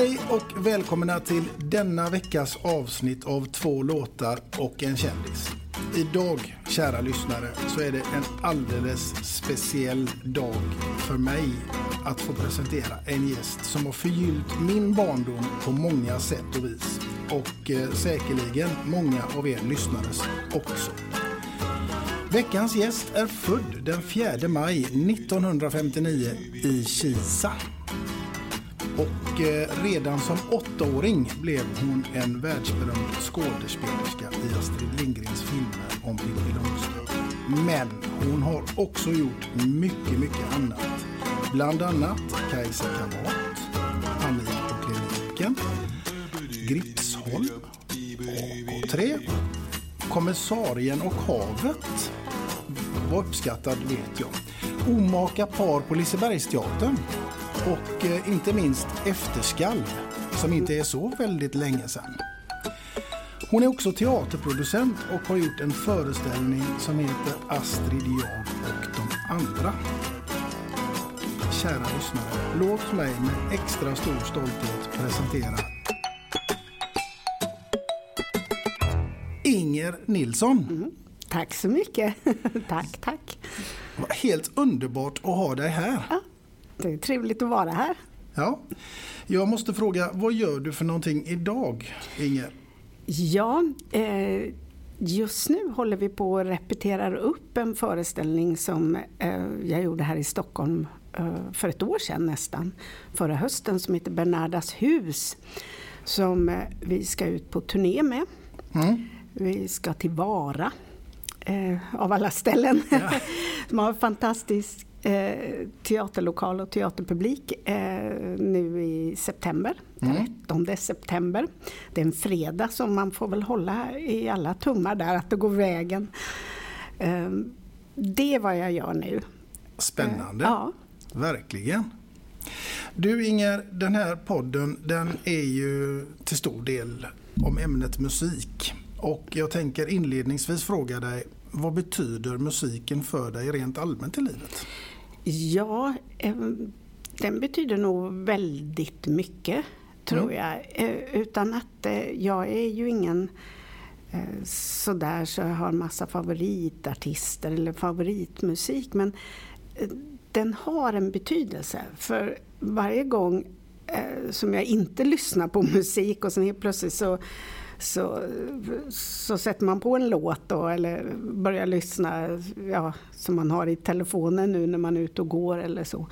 Hej och välkomna till denna veckas avsnitt av två låtar och en kändis. Idag, kära lyssnare, så är det en alldeles speciell dag för mig att få presentera en gäst som har förgyllt min barndom på många sätt och vis. Och eh, säkerligen många av er lyssnares också. Veckans gäst är född den 4 maj 1959 i Kisa. Och eh, redan som åttaåring blev hon en världsberömd skådespelerska i Astrid Lindgrens filmer om Pippi Långstrump. Men hon har också gjort mycket, mycket annat. Bland annat Kajsa Kavat, Panik på kliniken, Gripsholm, AK3, Kommissarien och havet var uppskattad vet jag. Omaka par på Lisebergsteatern och eh, inte minst Efterskalv som inte är så väldigt länge sedan. Hon är också teaterproducent och har gjort en föreställning som heter Astrid, jag och de andra. Kära lyssnare, låt mig med extra stor stolthet presentera Inger Nilsson. Tack så mycket. tack, tack. Helt underbart att ha dig här. Det är trevligt att vara här. Ja. Jag måste fråga, vad gör du för någonting idag, Inger? Ja, eh, just nu håller vi på att repeterar upp en föreställning som eh, jag gjorde här i Stockholm eh, för ett år sedan nästan, förra hösten, som heter Bernardas hus. Som vi ska ut på turné med. Vi ska till Vara, av alla ställen. som har en fantastisk eh, teaterlokal och teaterpublik eh, nu i september. 13 september. Det är en fredag så man får väl hålla i alla tummar där att det går vägen. Eh, det är vad jag gör nu. Spännande. Ja. Verkligen. Du Inger, den här podden den är ju till stor del om ämnet musik. Och jag tänker inledningsvis fråga dig, vad betyder musiken för dig rent allmänt i livet? Ja, eh, den betyder nog väldigt mycket tror jag. Eh, utan att eh, jag är ju ingen sådär så jag har massa favoritartister eller favoritmusik. Men den har en betydelse. För varje gång som jag inte lyssnar på musik och sen helt plötsligt så så, så sätter man på en låt då eller börjar lyssna ja, som man har i telefonen nu när man är ute och går eller så.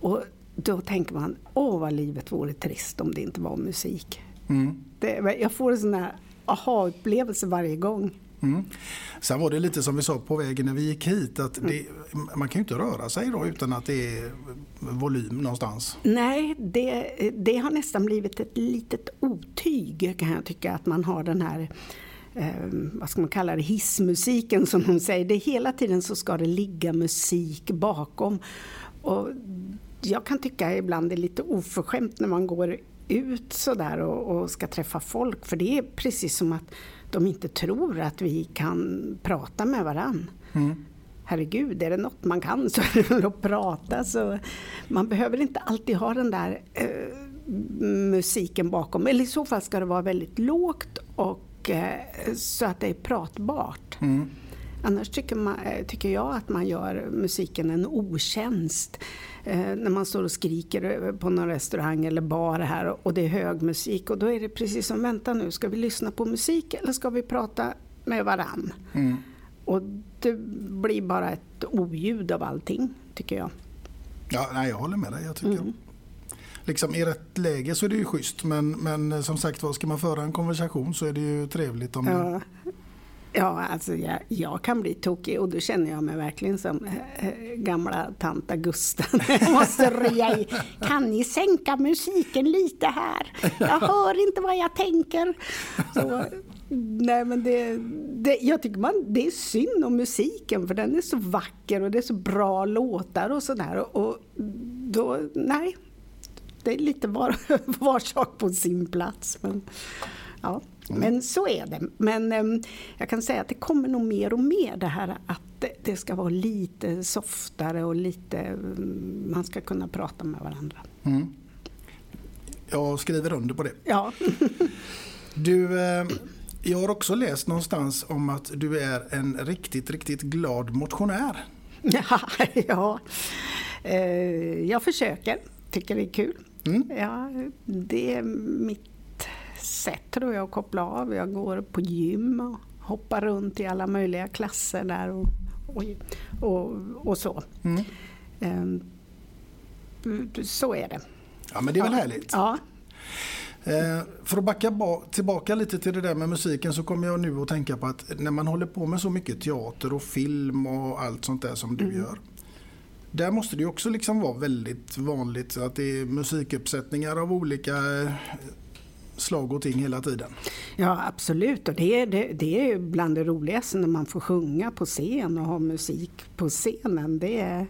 Och då tänker man, åh vad livet vore trist om det inte var musik. Mm. Det, jag får en sån här aha-upplevelse varje gång. Mm. Sen var det lite som vi sa på vägen när vi gick hit att det, man kan ju inte röra sig då utan att det är volym någonstans. Nej, det, det har nästan blivit ett litet otyg kan jag tycka att man har den här eh, vad ska man kalla det, hissmusiken som de säger. Det hela tiden så ska det ligga musik bakom. Och jag kan tycka ibland det är lite oförskämt när man går ut sådär och, och ska träffa folk för det är precis som att de inte tror att vi kan prata med varann. Mm. Herregud, är det något man kan så är det väl att prata. Så man behöver inte alltid ha den där eh, musiken bakom. Eller i så fall ska det vara väldigt lågt och eh, så att det är pratbart. Mm. Annars tycker, man, eh, tycker jag att man gör musiken en otjänst. Eh, när man står och skriker på någon restaurang eller bar här och det är hög musik och då är det precis som, vänta nu, ska vi lyssna på musik eller ska vi prata med varann? Mm. Och det blir bara ett oljud av allting, tycker jag. Ja, nej, jag håller med dig. Jag tycker mm. liksom, I rätt läge så är det ju schysst men, men som sagt var, ska man föra en konversation så är det ju trevligt om ja. Ja, alltså jag, jag, kan bli tokig och då känner jag mig verkligen som äh, gamla tant Augusta. jag måste rea i. Kan ni sänka musiken lite här? Jag hör inte vad jag tänker. Så, nej, men det, det, jag tycker man, det är synd om musiken för den är så vacker och det är så bra låtar och sådär. Och då, nej, det är lite var, var sak på sin plats. Men, ja. Men så är det. Men um, jag kan säga att det kommer nog mer och mer det här att det, ska vara lite softare och lite, um, man ska kunna prata med varandra. Mm. Jag skriver under på det. Ja. du, eh, jag har också läst någonstans om att du är en riktigt, riktigt glad motionär. Ja, ja. Eh, jag försöker, tycker det är kul. Mm. Ja, det är mitt sätt tror jag att koppla av. Jag går på gym och hoppar runt i alla möjliga klasser där och, och, och, och så. Mm. Um, så är det. Ja men det är väl härligt. Ja. Eh, för att backa tillbaka lite till det där med musiken så kommer jag nu att tänka på att när man håller på med så mycket teater och film och allt sånt där som du mm. gör. Där måste det också liksom vara väldigt vanligt att det är musikuppsättningar av olika slag och ting hela tiden. Ja absolut och det är, det, det är bland det roligaste när man får sjunga på scen och ha musik på scenen. Det är,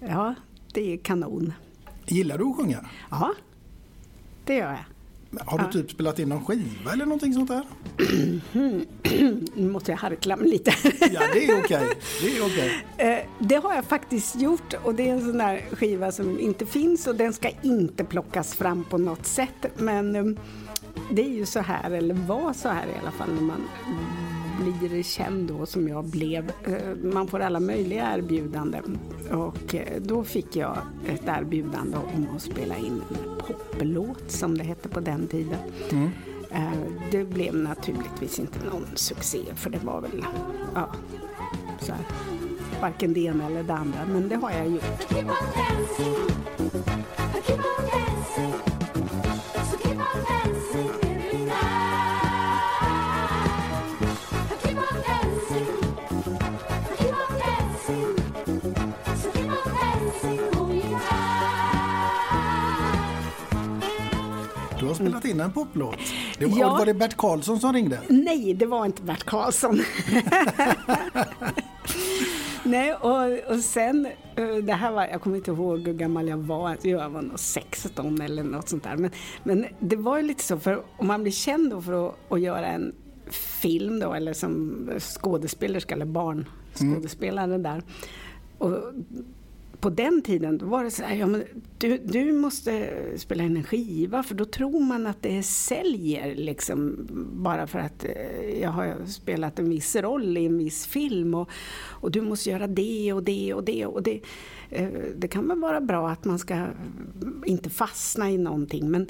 ja, det är kanon. Gillar du att sjunga? Ja, det gör jag. Har du typ spelat in någon skiva eller någonting sånt där? nu måste jag harkla mig lite. ja, det är okej. Det, okay. Eh, det har jag faktiskt gjort och det är en sån där skiva som inte finns och den ska inte plockas fram på något sätt. Men eh, det är ju så här, eller var så här i alla fall, när man blir känd då som jag blev. Eh, man får alla möjliga erbjudanden och eh, då fick jag ett erbjudande om att spela in en poplåt som det hette på den tiden. Mm. Eh, det blev naturligtvis inte någon succé för det var väl, ja, så här, varken det ena eller det andra, men det har jag gjort. Spelat in en poplåt. Det var, ja. var det Bert Karlsson som ringde? Nej, det var inte Bert Karlsson. Nej, och, och sen, eh, det här var, jag kommer inte ihåg hur gammal jag var, jag var nog 16 eller något sånt där. Men, men det var ju lite så, för om man blir känd då för att, att göra en film då, eller som skådespelerska eller barnskådespelare mm. där. Och på den tiden då var det så här, ja, men du, du måste spela in en skiva för då tror man att det säljer liksom bara för att eh, jag har spelat en viss roll i en viss film och, och du måste göra det och det och det och det. Eh, det kan väl vara bra att man ska inte fastna i någonting men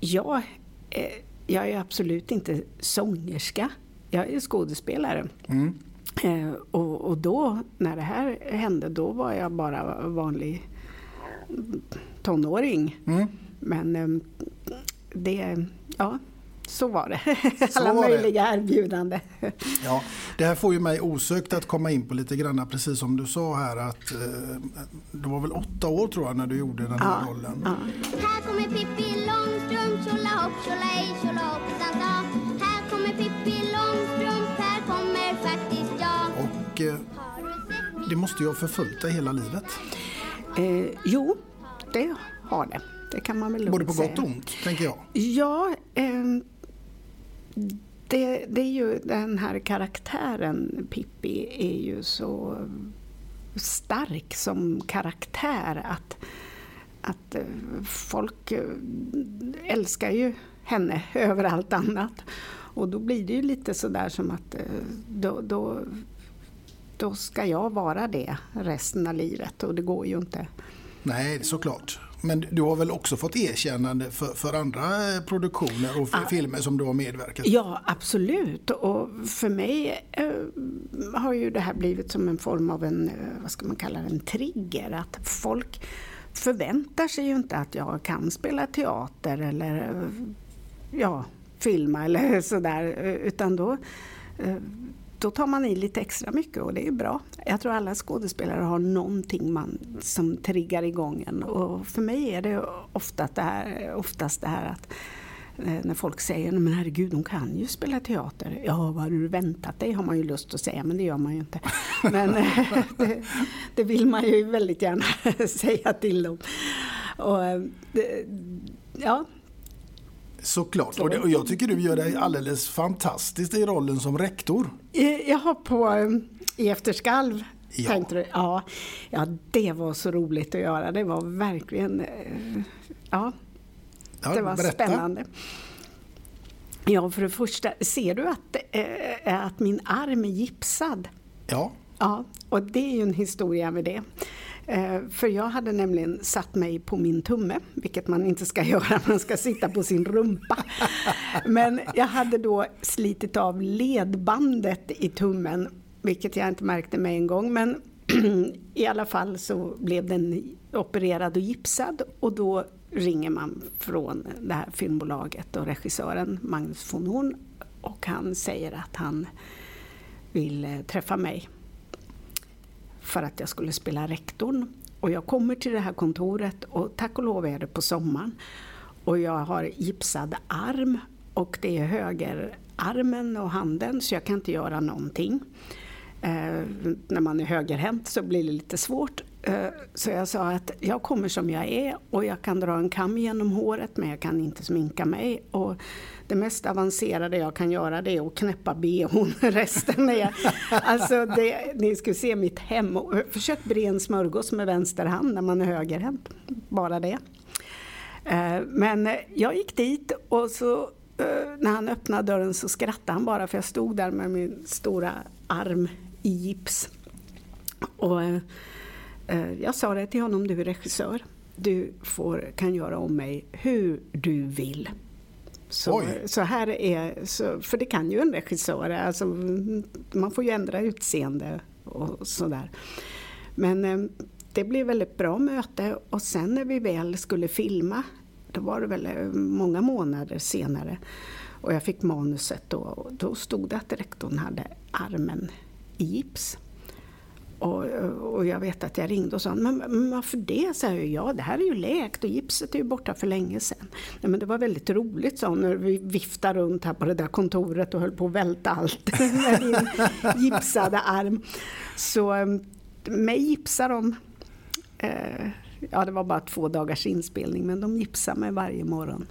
jag eh, jag är absolut inte sångerska. Jag är skådespelare. Mm. Eh, och, och då, när det här hände, då var jag bara vanlig tonåring. Mm. Men eh, det, ja, så var det. Så Alla var det. möjliga erbjudanden. Ja, det här får ju mig osökt att komma in på lite grann, precis som du sa här att eh, det var väl åtta år tror jag när du gjorde den här Ja, rollen. ja. Här kommer Pippi Långstrump, tjolahopp, tjolahej, tjolahoppsan. Här kommer Pippi Långstrump, här kommer faktiskt. Och eh, det måste ju ha förföljt dig hela livet. Eh, jo, det har det. Det kan man väl lugnt Både på säga. gott och ont, tänker jag. Ja, ehm, det, det är ju den här karaktären Pippi är ju så stark som karaktär att, att eh, folk eh, älskar ju henne över allt annat. Och då blir det ju lite sådär som att eh, då, då, då ska jag vara det resten av livet och det går ju inte. Nej, såklart. Men du har väl också fått erkännande för, för andra produktioner och f- filmer som du har medverkat i? Ja, absolut. Och för mig eh, har ju det här blivit som en form av en, eh, vad ska man kalla det, en trigger. Att folk förväntar sig ju inte att jag kan spela teater eller eh, ja, filma eller sådär. eh, Utan då, eh, då tar man i lite extra mycket och det är bra. Jag tror alla skådespelare har någonting man, som triggar igång en. Och för mig är det ofta det här, oftast det här att eh, när folk säger men herregud, hon kan ju spela teater. Ja, vad har du väntat dig? har man ju lust att säga, men det gör man ju inte. Men eh, det, det vill man ju väldigt gärna säga till dem. Och, eh, det, ja, Såklart. Och, det, och jag tycker du gör dig alldeles fantastiskt i rollen som rektor. Jag har på eh, I efterskalv Ja. tänkte du? Ja, ja, det var så roligt att göra. Det var verkligen, eh, ja, Ja, det var berätta. spännande. Ja, för det första, ser du att, eh, att min arm är gipsad? Ja, Ja, och det är ju en historia med det. Eh, för jag hade nämligen satt mig på min tumme, vilket man inte ska göra, man ska sitta på sin rumpa. Men jag hade då slitit av ledbandet i tummen, vilket jag inte märkte med en gång. Men i alla fall så blev den opererad och gipsad och då ringer man från det här filmbolaget och regissören Magnus von Horn och han säger att han vill eh, träffa mig för att jag skulle spela rektorn. Och jag kommer till det här kontoret och tack och lov är det på sommaren. Och jag har gipsad arm och det är högerarmen och handen så jag kan inte göra någonting. Eh, när man är högerhänt så blir det lite svårt. Eh, så jag sa att jag kommer som jag är och jag kan dra en kam genom håret men jag kan inte sminka mig. Och det mest avancerade jag kan göra det är att knäppa bhn. Resten är... Alltså det, ni skulle se mitt hem. Eh, försök bre en smörgås med vänster hand när man är högerhänt. Bara det. Eh, men jag gick dit och så när han öppnade dörren så skrattade han bara för jag stod där med min stora arm i gips. Och jag sa det till honom, du är regissör. Du får, kan göra om mig hur du vill. Så, så här är, så, för det kan ju en regissör, alltså, man får ju ändra utseende och sådär. Men eh, det blev väldigt bra möte och sen när vi väl skulle filma, då var det väl eh, många månader senare och jag fick manuset då, och då stod det att rektorn hade armen i gips. Och, och jag vet att jag ringde och sa, men, men varför det? Så jag, ja, det här är ju läkt och gipset är ju borta för länge sedan. Nej, men det var väldigt roligt, sa hon, när vi viftade runt här på det där kontoret och höll på att välta allt med din gipsade arm. Så eh, mig gipsade de. Eh, ja, det var bara två dagars inspelning, men de gipsade mig varje morgon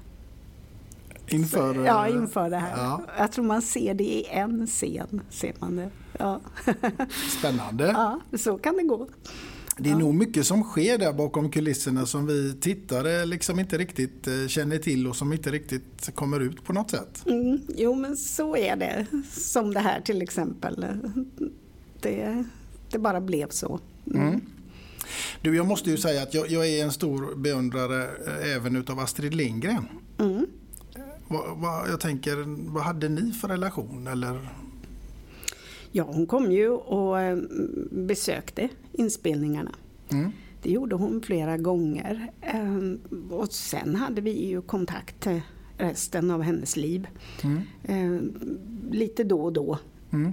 inför... Ja, eh, inför det här. Ja, Jag tror man ser det i en scen. Ser man det. Ja. spännande. ja, så kan det gå. Det är nog mycket som sker där bakom kulisserna som vi tittare liksom inte riktigt eh, känner till och som inte riktigt kommer ut på något sätt. Mm, jo, men så är det. Som det här till exempel. Det, det bara blev så. Mm. Du, jag måste ju säga att jag, jag är en stor beundrare eh, även utav Astrid Lindgren. Vad, vad, jag tänker, vad hade ni för relation? Eller? Ja, hon kom ju och eh, besökte inspelningarna. Mm. Det gjorde hon flera gånger. Ehm, Och sen hade vi ju kontakt eh, resten av hennes liv. Mm. Ehm, Lite då och då. Mm.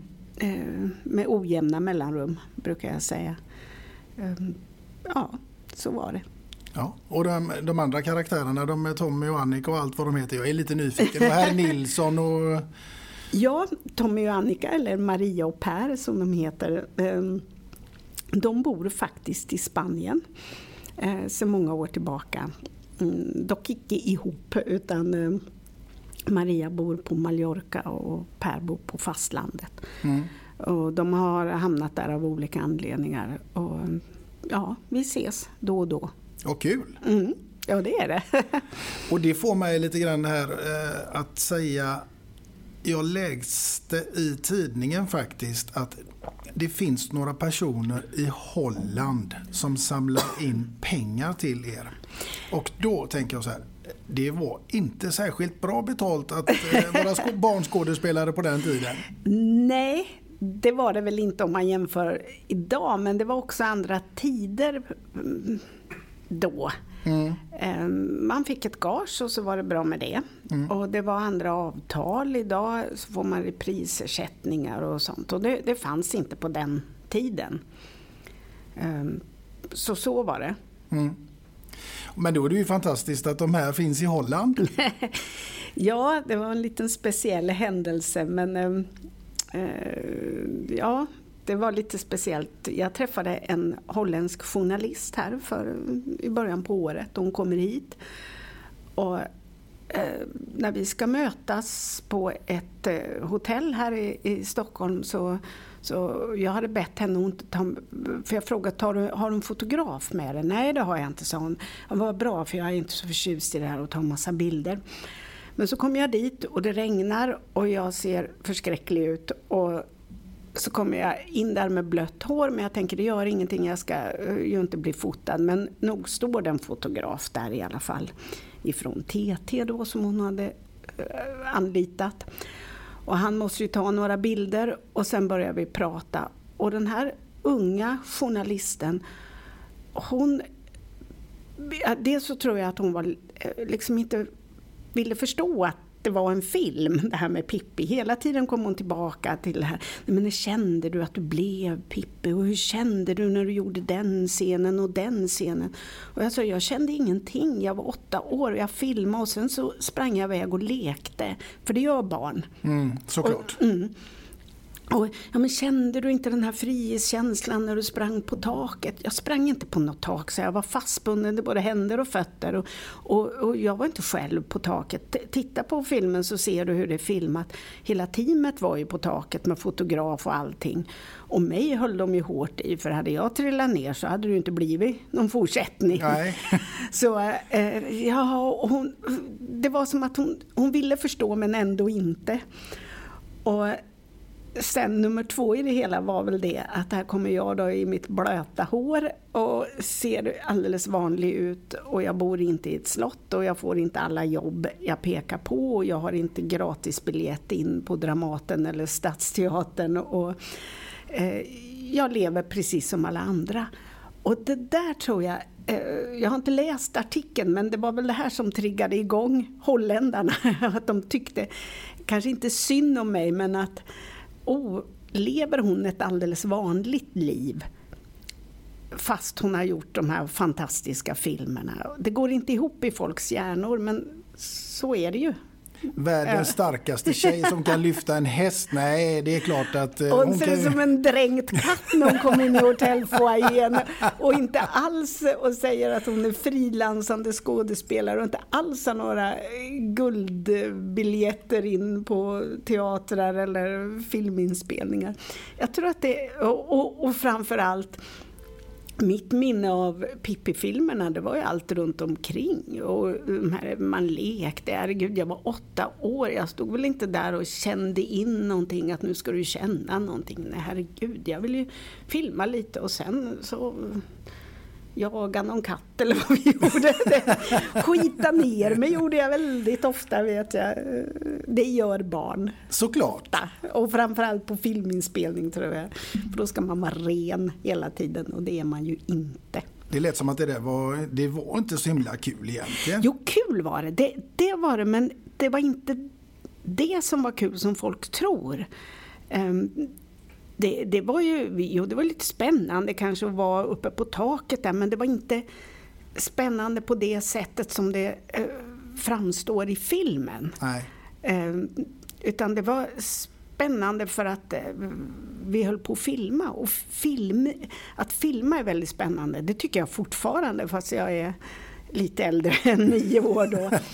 Med ojämna mellanrum, brukar jag säga. Ja, så var det. Ja, och de, de andra karaktärerna, de är Tommy och Annika och allt vad de heter. Jag är lite nyfiken. Och herr Nilsson och... Ja, Tommy och Annika, eller Maria och Per som de heter, ehm, de bor faktiskt i Spanien eh, sedan många år tillbaka. Mm, Dock icke ihop, utan eh, Maria bor på Mallorca och Per bor på fastlandet. Mm. Och de har hamnat där av olika anledningar. Och, ja, vi ses då och då. Och kul! Mm, ja, det är det. Och det får mig lite grann här eh, att säga jag läste i tidningen faktiskt att det finns några personer i Holland som samlar in pengar till er. Och då tänker jag så här. Det var inte särskilt bra betalt att eh, vara barnskådespelare på den tiden. Nej, det var det väl inte om man jämför idag, men det var också andra tider då. Eh, Man fick ett gage och så var det bra med det. Och det var andra avtal. Idag så får man reprisersättningar och sånt. Och det, det fanns inte på den tiden. Eh, Så så var det. Men då är det ju fantastiskt att de här finns i Holland. Ja, det var en liten speciell händelse men eh, eh, ja, det var lite speciellt. Jag träffade en holländsk journalist här för, i början på året. Hon kommer hit. Och eh, när vi ska mötas på ett eh, hotell här i, i Stockholm så, så jag hade bett henne att inte ta, för jag frågade har du, har du en fotograf med dig? Nej det har jag inte, sa hon. Vad bra för jag är inte så förtjust i det här att ta en massa bilder. Men så kommer jag dit och det regnar och jag ser förskräcklig ut. Och så kommer jag in där med blött hår men jag tänker det gör ingenting, jag ska eh, ju inte bli fotad. Men nog står det en fotograf där i alla fall. Ifrån TT då som hon hade eh, anlitat. Och han måste ju ta några bilder och sen börjar vi prata. Och den här unga journalisten, hon... Dels så tror jag att hon var eh, liksom inte ville förstå att det var en film, det här med Pippi. Hela tiden kom hon tillbaka till det här. Men när kände du att du blev Pippi? Och hur kände du när du gjorde den scenen och den scenen? Och jag sa, jag kände ingenting. Jag var åtta år och jag filmade och sen så sprang jag iväg och lekte. För det gör barn. Mm, såklart. Mm. Och, ja, men kände du inte den här frihetskänslan när du sprang på taket? Jag sprang inte på något tak, så jag var fastbunden i både händer och fötter. Och, och, och jag var inte själv på taket. T- Titta på filmen så ser du hur det är filmat. Hela teamet var ju på taket med fotograf och allting. Och mig höll de ju hårt i, för hade jag trillat ner så hade det ju inte blivit någon fortsättning. Nej. Så eh, ja, hon, det var som att hon, hon ville förstå men ändå inte. Och sen nummer två i det hela var väl det att här kommer jag då i mitt blöta hår och ser alldeles vanlig ut och jag bor inte i ett slott och jag får inte alla jobb jag pekar på och jag har inte gratisbiljett in på Dramaten eller Stadsteatern och eh, jag lever precis som alla andra. Och det där tror jag, eh, jag har inte läst artikeln men det var väl det här som triggade igång holländarna. Att de tyckte, kanske inte synd om mig men att oh, lever hon ett alldeles vanligt liv? Fast hon har gjort de här fantastiska filmerna. Det går inte ihop i folks hjärnor men så är det ju. Världens starkaste tjej som kan lyfta en häst. Nej, det är klart att eh, Hon hon ser kan ut ju... som en dränkt katt när hon kommer in i hotellfoajén och inte alls och säger att hon är frilansande skådespelare och inte alls har några guldbiljetter in på teatrar eller filminspelningar. Jag tror att det, och, och, och framförallt mitt minne av Pippi-filmerna, det var ju allt runt omkring. Och här, man lekte, herregud, jag var åtta år. Jag stod väl inte där och kände in någonting, att nu ska du känna någonting. Nej, herregud, jag vill ju filma lite och sen så jaga någon katt eller vad vi gjorde. Skita ner mig gjorde jag väldigt ofta vet jag. Det gör barn. Såklart. Och framförallt på filminspelning tror jag. För då ska man vara ren hela tiden och det är man ju inte. Det lät som att det där var, det var inte så himla kul egentligen. Jo, kul var det. det. Det var det, men det var inte det som var kul som folk tror. Det, det, var ju jo, det var lite spännande kanske att vara uppe på taket där men det var inte spännande på det sättet som det eh, framstår i filmen. Eh, utan det var spännande för att eh, vi höll på att filma. Och film, att filma är väldigt spännande, det tycker jag fortfarande fast jag är lite äldre än nio år då.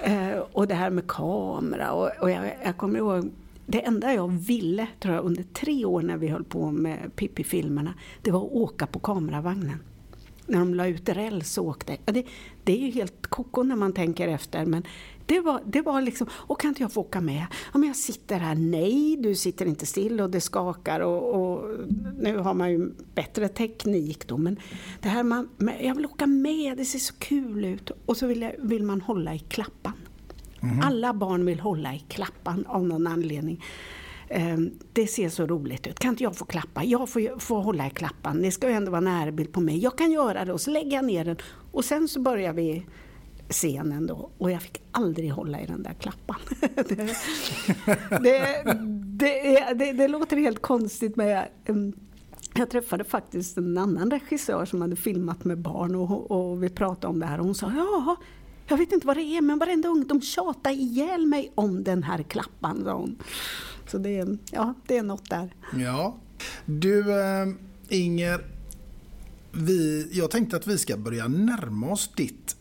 Eh, och det här med kamera och, och jag, jag kommer ihåg det enda jag ville, tror jag, under tre år när vi höll på med Pippi-filmerna, det var att åka på kameravagnen. När de la ut räls och åkte. Det, det är ju helt koko när man tänker efter, men det var, det var liksom, och kan inte jag få åka med? Ja, men jag sitter här, nej, du sitter inte still och det skakar och, och nu har man ju bättre teknik då, men det här man, jag vill åka med, det ser så kul ut. Och så vill, jag, vill man hålla i klappan. Mm. Alla barn vill hålla i klappan av någon anledning. Ehm, det ser så roligt ut. Kan inte jag få klappa? Jag får, får hålla i klappan. Det ska ju ändå vara närbild på mig. Jag kan göra det och så lägger jag ner den. Och sen så börjar vi scenen då och jag fick aldrig hålla i den där klappan. det, det, det, det, det låter helt konstigt men jag, mm, jag träffade faktiskt en annan regissör som hade filmat med barn och, och vi pratade om det här och hon sa ja, jag vet inte vad det är men varenda ungdom tjatar ihjäl mig om den här klappan, sa hon. Så det är, ja, det är något där. Ja. Du äh, Inger, vi, jag tänkte att vi ska börja närma oss ditt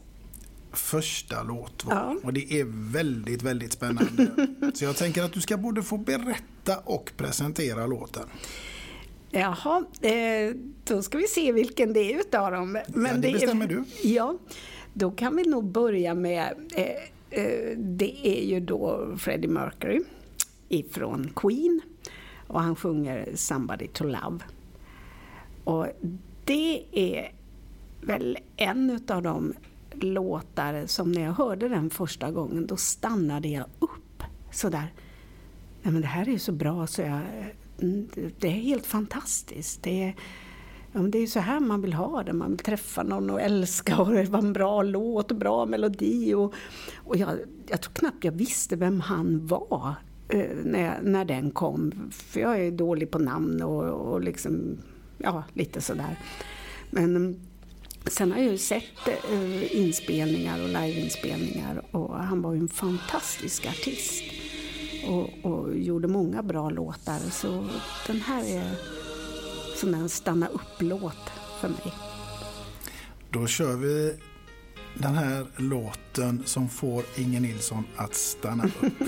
första låtval. Ja. Och det är väldigt, väldigt spännande. Så jag tänker att du ska både få berätta och presentera låten. Jaha, eh, då ska vi se vilken det är utav dem. Men ja, det bestämmer det är, du. Ja, då kan vi nog börja med, eh, eh, det är ju då Freddie Mercury ifrån Queen och han sjunger Somebody to Love. Och det är väl en av de låtar som när jag hörde den första gången, då stannade jag upp sådär. Nej men det här är ju så bra så jag, mm, det är helt fantastiskt. Det är, Ja, men det är så här man vill ha det. Man vill träffa någon och älska och det var en bra låt och bra melodi. Och, och jag, jag tror knappt jag visste vem han var eh, när, när den kom. För jag är dålig på namn och, och liksom, ja, lite sådär. Men mm, sen har jag ju sett eh, inspelningar och liveinspelningar och han var ju en fantastisk artist. Och, och gjorde många bra låtar. Så den här är som en stanna upp-låt för mig. Då kör vi den här låten som får Inger Nilsson att stanna upp.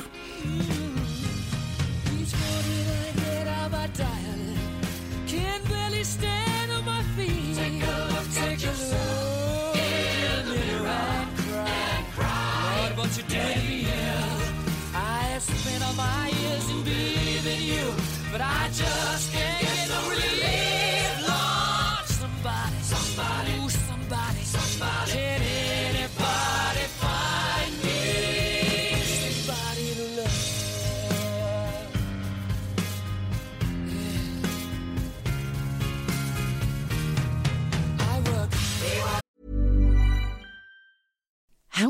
But I just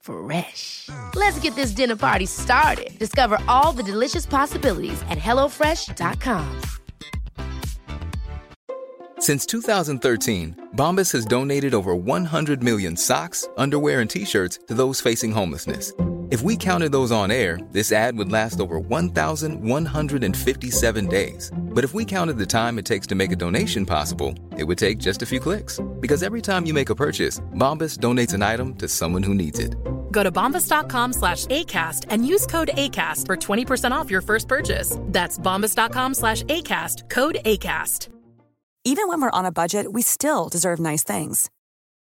Fresh. Let's get this dinner party started. Discover all the delicious possibilities at hellofresh.com. Since 2013, Bombas has donated over 100 million socks, underwear, and t shirts to those facing homelessness. If we counted those on air, this ad would last over 1,157 days. But if we counted the time it takes to make a donation possible, it would take just a few clicks. Because every time you make a purchase, Bombas donates an item to someone who needs it. Go to bombas.com slash ACAST and use code ACAST for 20% off your first purchase. That's bombas.com slash ACAST, code ACAST. Even when we're on a budget, we still deserve nice things.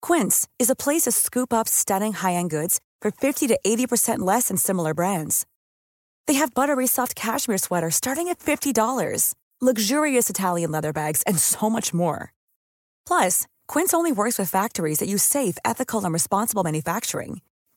Quince is a place to scoop up stunning high end goods for 50 to 80% less than similar brands. They have buttery soft cashmere sweaters starting at $50, luxurious Italian leather bags, and so much more. Plus, Quince only works with factories that use safe, ethical, and responsible manufacturing.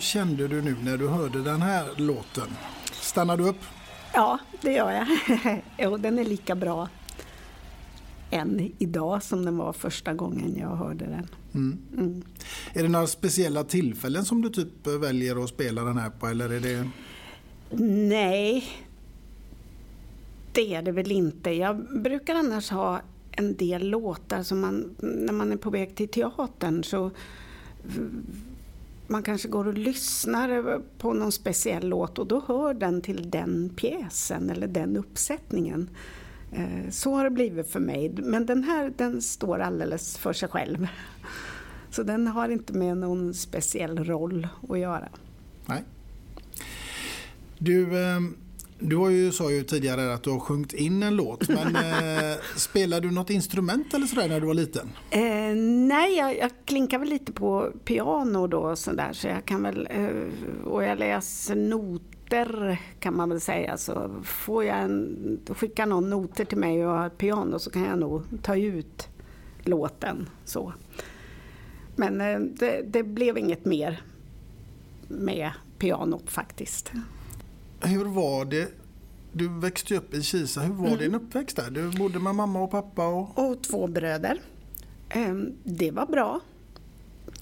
vad kände du nu när du hörde den här låten? Stannade du upp? Ja, det gör jag. och den är lika bra än idag som den var första gången jag hörde den. Mm. Mm. Är det några speciella tillfällen som du typ väljer att spela den här på eller är det? Nej, det är det väl inte. Jag brukar annars ha en del låtar som man, när man är på väg till teatern så man kanske går och lyssnar eh, på någon speciell låt och då hör den till den pjäsen eller den uppsättningen. Eh, så har det blivit för mig. Men den här den står alldeles för sig själv. Så den har inte med någon speciell roll att göra. Nej. Du, ehm, du har ju, sa ju tidigare att du har sjungit in en låt. Men eh, spelade du något instrument eller sådär när du var liten? Eh, nej, jag, jag klinkar väl lite på piano då sådär, så jag kan väl, eh, och jag läser noter kan man väl säga. Så får jag en, skicka någon noter till mig och har ett piano så kan jag nog ta ut låten så. Men eh, det, det blev inget mer med pianot faktiskt. Hur var det? Du växte upp i Kisa. Hur var Mm. din uppväxt där? Du bodde med mamma och pappa? Och... Och två bröder. Ehm, Det var bra.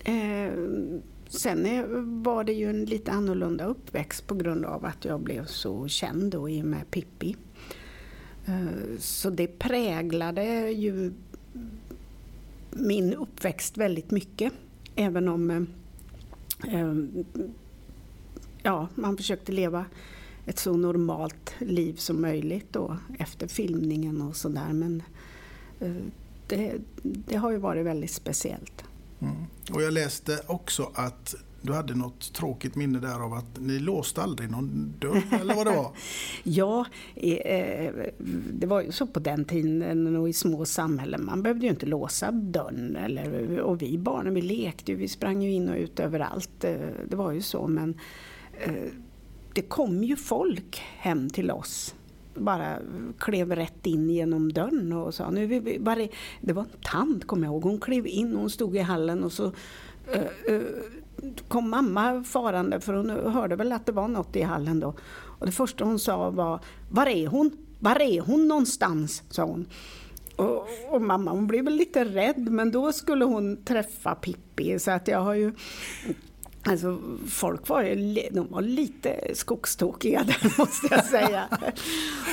Ehm, Sen var det ju en lite annorlunda uppväxt på grund av att jag blev så känd då i och med Pippi. Ehm, Så det präglade ju min uppväxt väldigt mycket. Även om ja, man försökte leva ett så normalt liv som möjligt då, efter filmningen och sådär. Men eh, det, det har ju varit väldigt speciellt. Mm. Och jag läste också att du hade något tråkigt minne där av att ni låste aldrig någon dörr eller vad det var? Ja, eh, det var ju så på den tiden och i små samhällen. Man behövde ju inte låsa dörren. Eller, och vi barnen vi lekte ju, vi sprang ju in och ut överallt. Eh, Det var ju så. Men eh, det kom ju folk hem till oss. Bara klev rätt in genom dörren och sa nu är vi bara, Det var en tant kommer jag ihåg. Hon klev in och hon stod i hallen och så uh, uh, kom mamma farande för hon hörde väl att det var något i hallen då. Och det första hon sa var Var är hon? Var är hon någonstans? sa hon. Och, och mamma hon blev väl lite rädd men då skulle hon träffa Pippi så att jag har ju Alltså folk var, ju, de var lite skogstokiga där måste jag säga.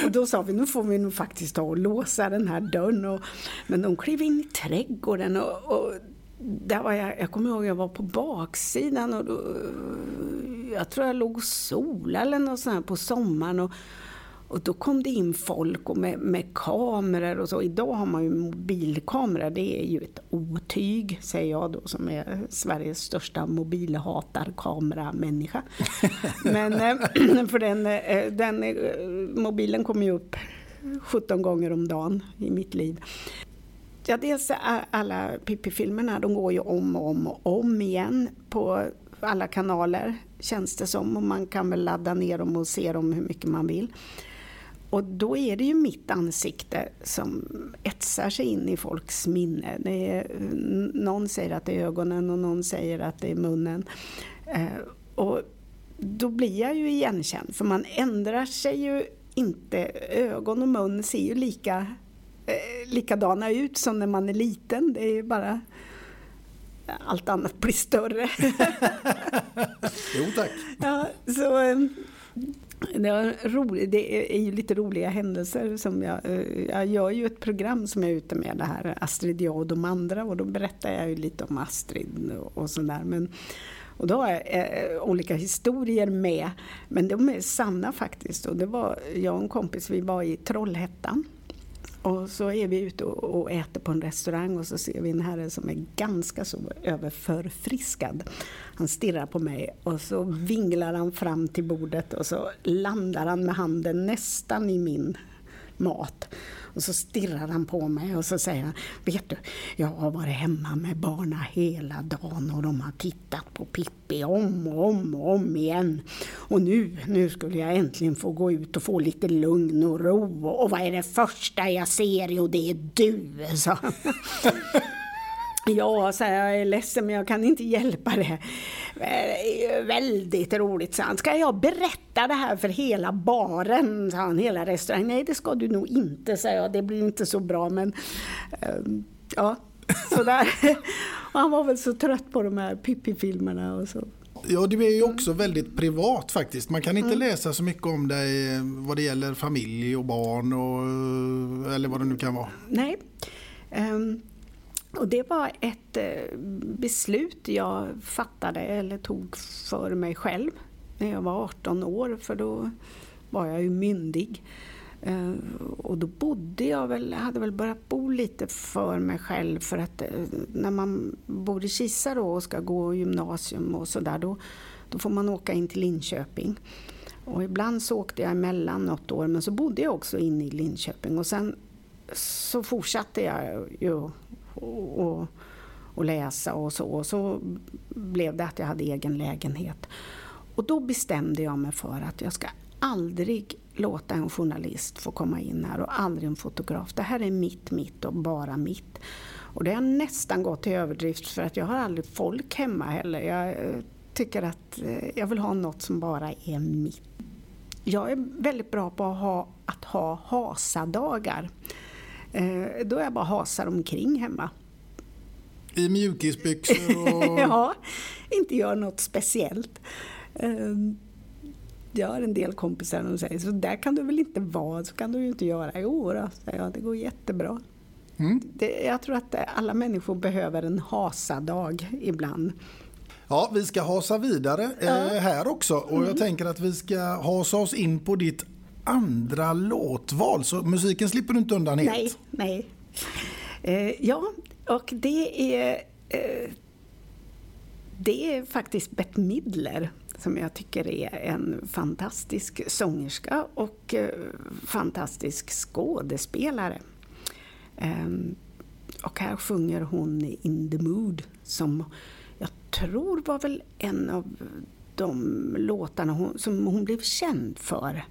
Och då sa vi, nu får vi nog faktiskt ta och låsa den här dörren. Och, men de klev in i trädgården och, och där var jag, jag kommer ihåg jag var på baksidan och då, jag tror jag låg och solade eller något sånt här på sommaren. Och, och då kom det in folk och med, med kameror och så. Idag har man ju mobilkameror. Det är ju ett otyg, säger jag då, som är Sveriges största mobilhatarkameramänniska. Men eh, för den, eh, den eh, mobilen kommer ju upp 17 gånger om dagen i mitt liv. Ja, dels alla Pippi-filmerna, de går ju om och om och om igen på alla kanaler känns det som och man kan väl ladda ner dem och se dem hur mycket man vill. Och då är det ju mitt ansikte som etsar sig in i folks minne. Det är, någon säger att det är ögonen och någon säger att det är munnen. Eh, och då blir jag ju igenkänd för man ändrar sig ju inte. Ögon och mun ser ju lika, eh, likadana ut som när man är liten. Det är ju bara allt annat blir större. Jo tack. Ja, så, eh, det, var roligt, det är ju lite roliga händelser. Som jag, eh, jag gör ju ett program som jag är ute med, det här Astrid, jag och de andra. Och då berättar jag ju lite om Astrid och, och sådär. Men, och då har jag eh, olika historier med. Men de är sanna faktiskt. Och det var jag och en kompis, vi var i Trollhättan. Och så är vi ute och, och äter på en restaurang och så ser vi en herre som är ganska så överförfriskad. Han stirrar på mig och så vinglar han fram till bordet och så landar han med handen nästan i min mat. Och så stirrar han på mig och så säger han, vet du, jag har varit hemma med barna hela dagen och de har tittat på Pippi om och om och om igen. Och nu, nu skulle jag äntligen få gå ut och få lite lugn och ro. Och vad är det första jag ser? Jo, det är du, sa han. Ja, så jag är ledsen men jag kan inte hjälpa det. Det är väldigt roligt, sa han. Ska jag berätta det här för hela baren, sa han, hela restaurangen? Nej, det ska du nog inte, sa jag. Det blir inte så bra, men um, ja, sådär. och han var väl så trött på de här Pippi-filmerna och så. Ja, det är ju också väldigt privat faktiskt. Man kan inte Mm. läsa så mycket om dig eh, vad det gäller familj och barn och, eller vad det nu kan vara. Nej. Ehm, och det var ett eh, beslut jag fattade eller tog för mig själv när jag var 18 år för då var jag ju myndig. Eh, och då bodde jag väl, hade väl börjat bo lite för mig själv för att eh, när man bor i Kisa då och ska gå gymnasium och sådär då, då får man åka in till Linköping. Och ibland så åkte jag emellan något år men så bodde jag också inne i Linköping och sen så fortsatte jag ju och, och, och läsa och så. Och så blev det att jag hade egen lägenhet. Och då bestämde jag mig för att jag ska aldrig låta en journalist få komma in här och aldrig en fotograf. Det här är mitt, mitt och bara mitt. Och det har nästan gått till överdrift för att jag har aldrig folk hemma heller. Jag eh, tycker att eh, jag vill ha något som bara är mitt. Jag är väldigt bra på att ha, att ha hasadagar. Eh, då jag bara hasar omkring hemma. I mjukisbyxor och... ja, inte gör något speciellt. Eh, jag har en del kompisar som säger så där kan du väl inte vara, så kan du ju inte göra. Jo, då, säger jag, det går jättebra. Mm. Det, jag tror att alla människor behöver en hasadag ibland. Ja, vi ska hasa vidare eh, här också och Mm. jag tänker att vi ska hasa oss in på ditt andra låtval. Så musiken slipper du inte undan helt. Nej, nej. Eh, ja, och det är, eh, det är faktiskt Bette Midler som jag tycker är en fantastisk sångerska och eh, fantastisk skådespelare. Ehm, och här sjunger hon In the mood som jag tror var väl en av de låtarna hon, som hon blev känd för.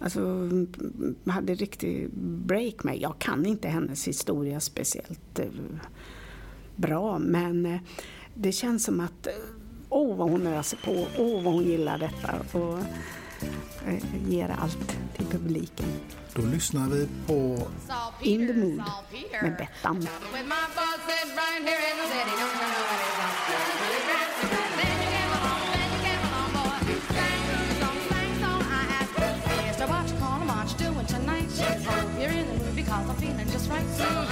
Alltså, hade riktig break med. Jag kan inte hennes historia speciellt eh, bra men eh, det känns som att eh, åh vad hon öser på, åh vad hon gillar detta och eh, ger allt till publiken. Då lyssnar vi på In the mood med Bettan. Two.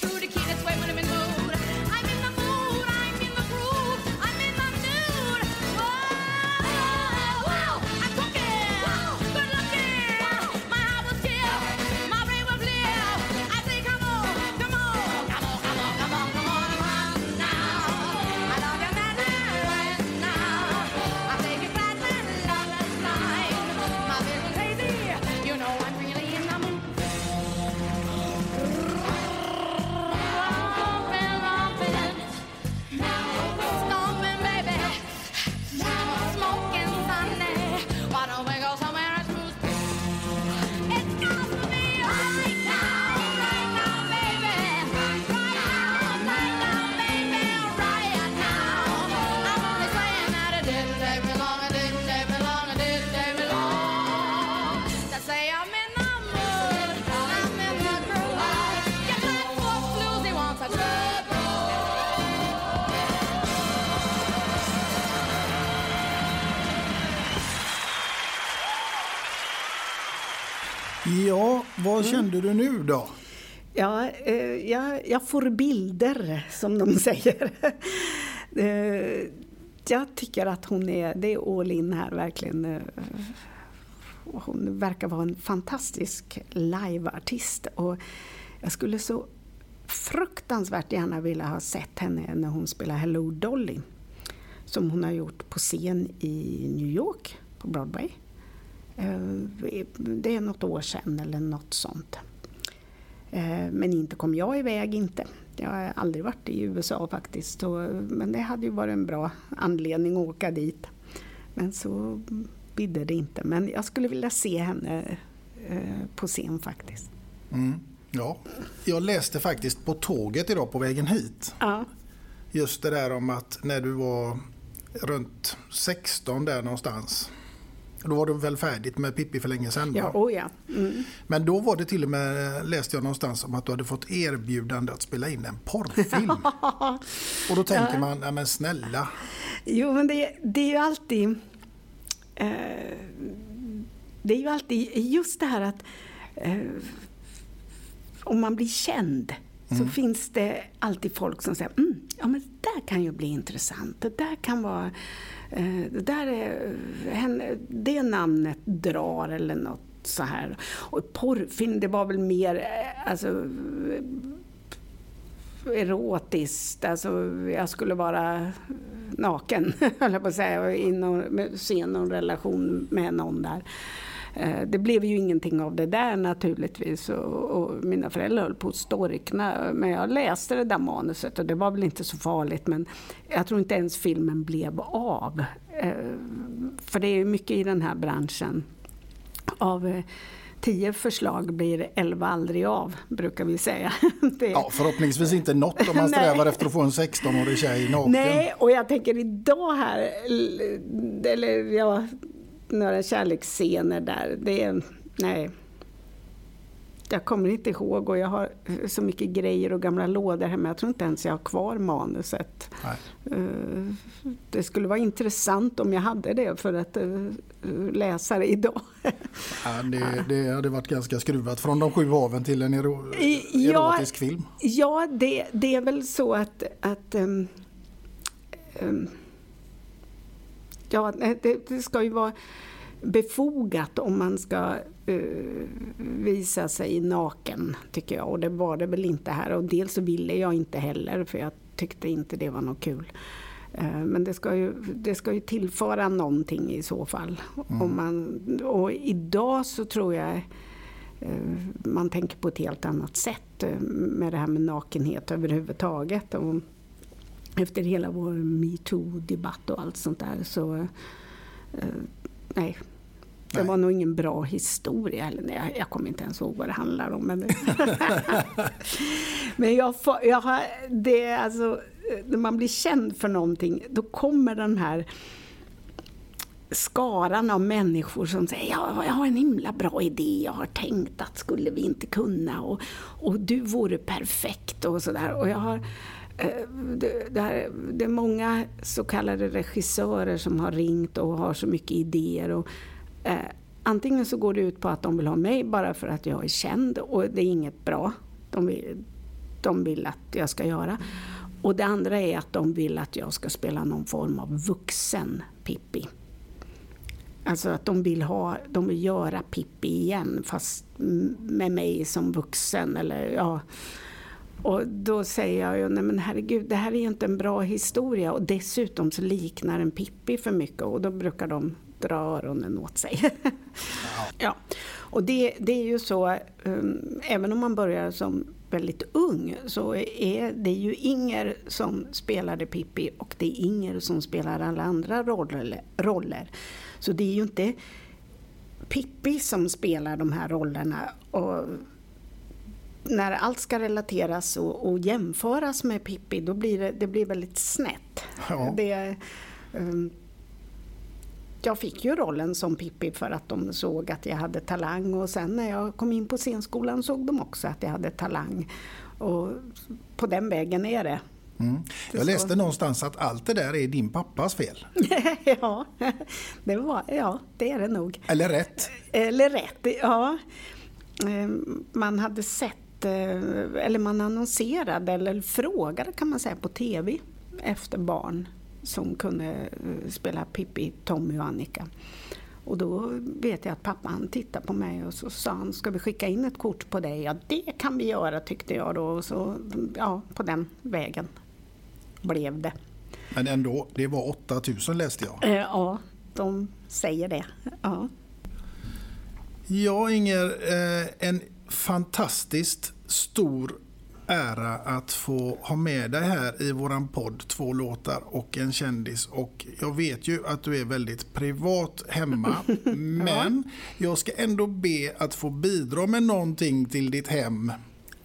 through to keep vad Mm. kände du nu då? Ja, eh, jag, jag får bilder, som de säger. Eh, jag tycker att hon är, det är all in här verkligen. eh, hon verkar vara en fantastisk liveartist. Och jag skulle så fruktansvärt gärna vilja ha sett henne när hon spelar Hello Dolly. Som hon har gjort på scen i New York på Broadway. Eh, Det är något år sedan eller något sånt. Eh, Men inte kom jag iväg inte. Jag har aldrig varit i USA faktiskt. Men det hade ju varit en bra anledning att åka dit. Men så bidde det inte. Men jag skulle vilja se henne eh, på scen faktiskt. Mm. Ja, jag läste faktiskt på tåget idag på vägen hit. Ja. Just det där om att när du var runt 16 där någonstans. Då var du väl färdigt med Pippi för länge sedan? Ja, oh ja. Mm. Men då var det till och med, läste jag någonstans om att du hade fått erbjudande att spela in en porrfilm. och då tänker Ja. man, ja men snälla. Jo, men det, det är ju alltid... Eh, det är ju alltid just det här att eh, om man blir känd så Mm. finns det alltid folk som säger mm, ja men det där kan ju bli intressant. Det där kan vara... Eh, det där är... Det namnet drar eller något så här. Och porrfilm, det var väl mer eh, alltså, erotiskt. Alltså, jag skulle vara naken, höll jag på att säga, och in och se någon relation med någon där. Eh, Det blev ju ingenting av det där naturligtvis och, och mina föräldrar höll på att storkna. Men jag läste det där manuset och det var väl inte så farligt men jag tror inte ens filmen blev av. Eh, För det är mycket i den här branschen. Av eh, tio förslag blir elva aldrig av, brukar vi säga. Det, Ja, förhoppningsvis inte något om man strävar efter att få en 16-årig tjej naken. Nej, och jag tänker idag här, eller ja, några kärleksscener där. Det är, nej. Jag kommer inte ihåg och jag har så mycket grejer och gamla lådor hemma. Jag tror inte ens jag har kvar manuset. Eh, Det skulle vara intressant om jag hade det för att eh, läsa det idag. Ja, det, det hade varit ganska skruvat från de sju haven till en ero, erotisk film. Ja, det, det är väl så att... att ehm, ehm, ja, det, det ska ju vara befogat om man ska eh, visa sig naken, tycker jag. Och det var det väl inte här. Och dels så ville jag inte heller, för jag tyckte inte det var något kul. Eh, Men det ska, ju, det ska ju tillföra någonting i så fall. Mm. Om man, och idag så tror jag eh, man tänker på ett helt annat sätt med det här med nakenhet överhuvudtaget. Och efter hela vår metoo-debatt och allt sånt där så eh, nej. Det var nog ingen bra historia. Eller, nej, jag- kommer inte ens ihåg vad det handlar om. Men, men jag, jag har, det alltså, när man blir känd för någonting, då kommer den här skaran av människor som säger ja, jag har en himla bra idé, jag har tänkt att skulle vi inte kunna och, och du vore perfekt och sådär. Och jag har, Eh, det, det, här, det är många så kallade regissörer som har ringt och har så mycket idéer. Och, eh, antingen så går det ut på att de vill ha mig bara för att jag är känd och det är inget bra. De vill, de vill att jag ska göra. Och det andra är att de vill att jag ska spela någon form av vuxen Pippi. Alltså att de vill, ha, de vill göra Pippi igen fast med mig som vuxen. Eller, ja. Och då säger jag ju, nej men herregud, det här är ju inte en bra historia. Och dessutom så liknar en Pippi för mycket och då brukar de dra öronen åt sig. ja. Och det, det är ju så, um, även om man börjar som väldigt ung så är det ju Inger som spelade Pippi och det är Inger som spelar alla andra roller. roller. Så det är ju inte Pippi som spelar de här rollerna. Och när allt ska relateras och, och jämföras med Pippi då blir det, det blir väldigt snett. Ja. Det, um, jag fick ju rollen som Pippi för att de såg att jag hade talang och sen när jag kom in på scenskolan såg de också att jag hade talang. Och på den vägen är det. Mm. Jag läste någonstans att allt det där är din pappas fel. ja, det var, ja, det är det nog. Eller rätt. Eller rätt, ja. Eh, Man hade sett, eller man annonserade eller frågade kan man säga på TV efter barn som kunde eh, spela Pippi, Tommy och Annika. Och då vet jag att pappa han tittade på mig och så sa han, ska vi skicka in ett kort på dig? Ja, det kan vi göra tyckte jag då. Och så, ja, på den vägen blev det. Men ändå, det var 8000 läste jag. Eh, Ja, de säger det. Ja. Ja, Inger, eh, en fantastiskt stor ära att få ha med dig här i våran podd Två låtar och en kändis. Och jag vet ju att du är väldigt privat hemma. men jag ska ändå be att få bidra med någonting till ditt hem.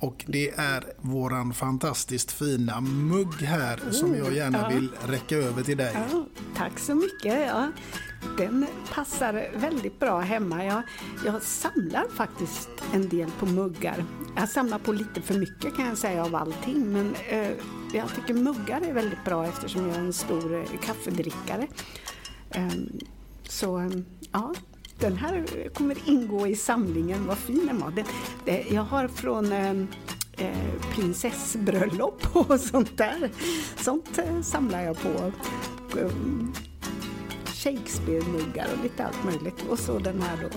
Och det är våran fantastiskt fina mugg här som jag gärna ja. vill räcka över till dig. Ja, tack så mycket. Ja. Den passar väldigt bra hemma. Jag, jag samlar faktiskt en del på muggar. Jag samlar på lite för mycket kan jag säga av allting. Men eh, jag tycker muggar är väldigt bra eftersom jag är en stor eh, kaffedrickare. Ehm, så eh, ja, den här kommer ingå i samlingen. Vad fin den var. Den, det, jag har från eh, eh, prinsessbröllop och sånt där. Sånt eh, samlar jag på. Eh, Shakespeare-muggar och lite allt möjligt. Och så den här då,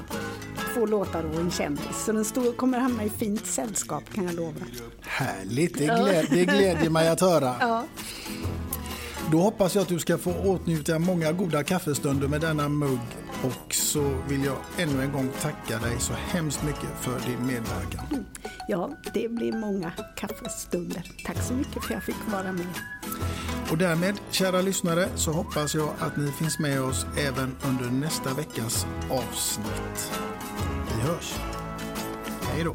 två låtar och en kändis. Så den stor, kommer hamna i fint sällskap kan jag lova. Härligt, det, gled, det glädjer mig att höra. Ja. Då hoppas jag att du ska få åtnjuta många goda kaffestunder med denna mugg. Och så vill jag ännu en gång tacka dig så hemskt mycket för din medverkan. ja, det blir många kaffestunder. Tack så mycket för att jag fick vara med. Och därmed, kära lyssnare, så hoppas jag att ni finns med oss även under nästa veckas avsnitt. Vi hörs. Hej då.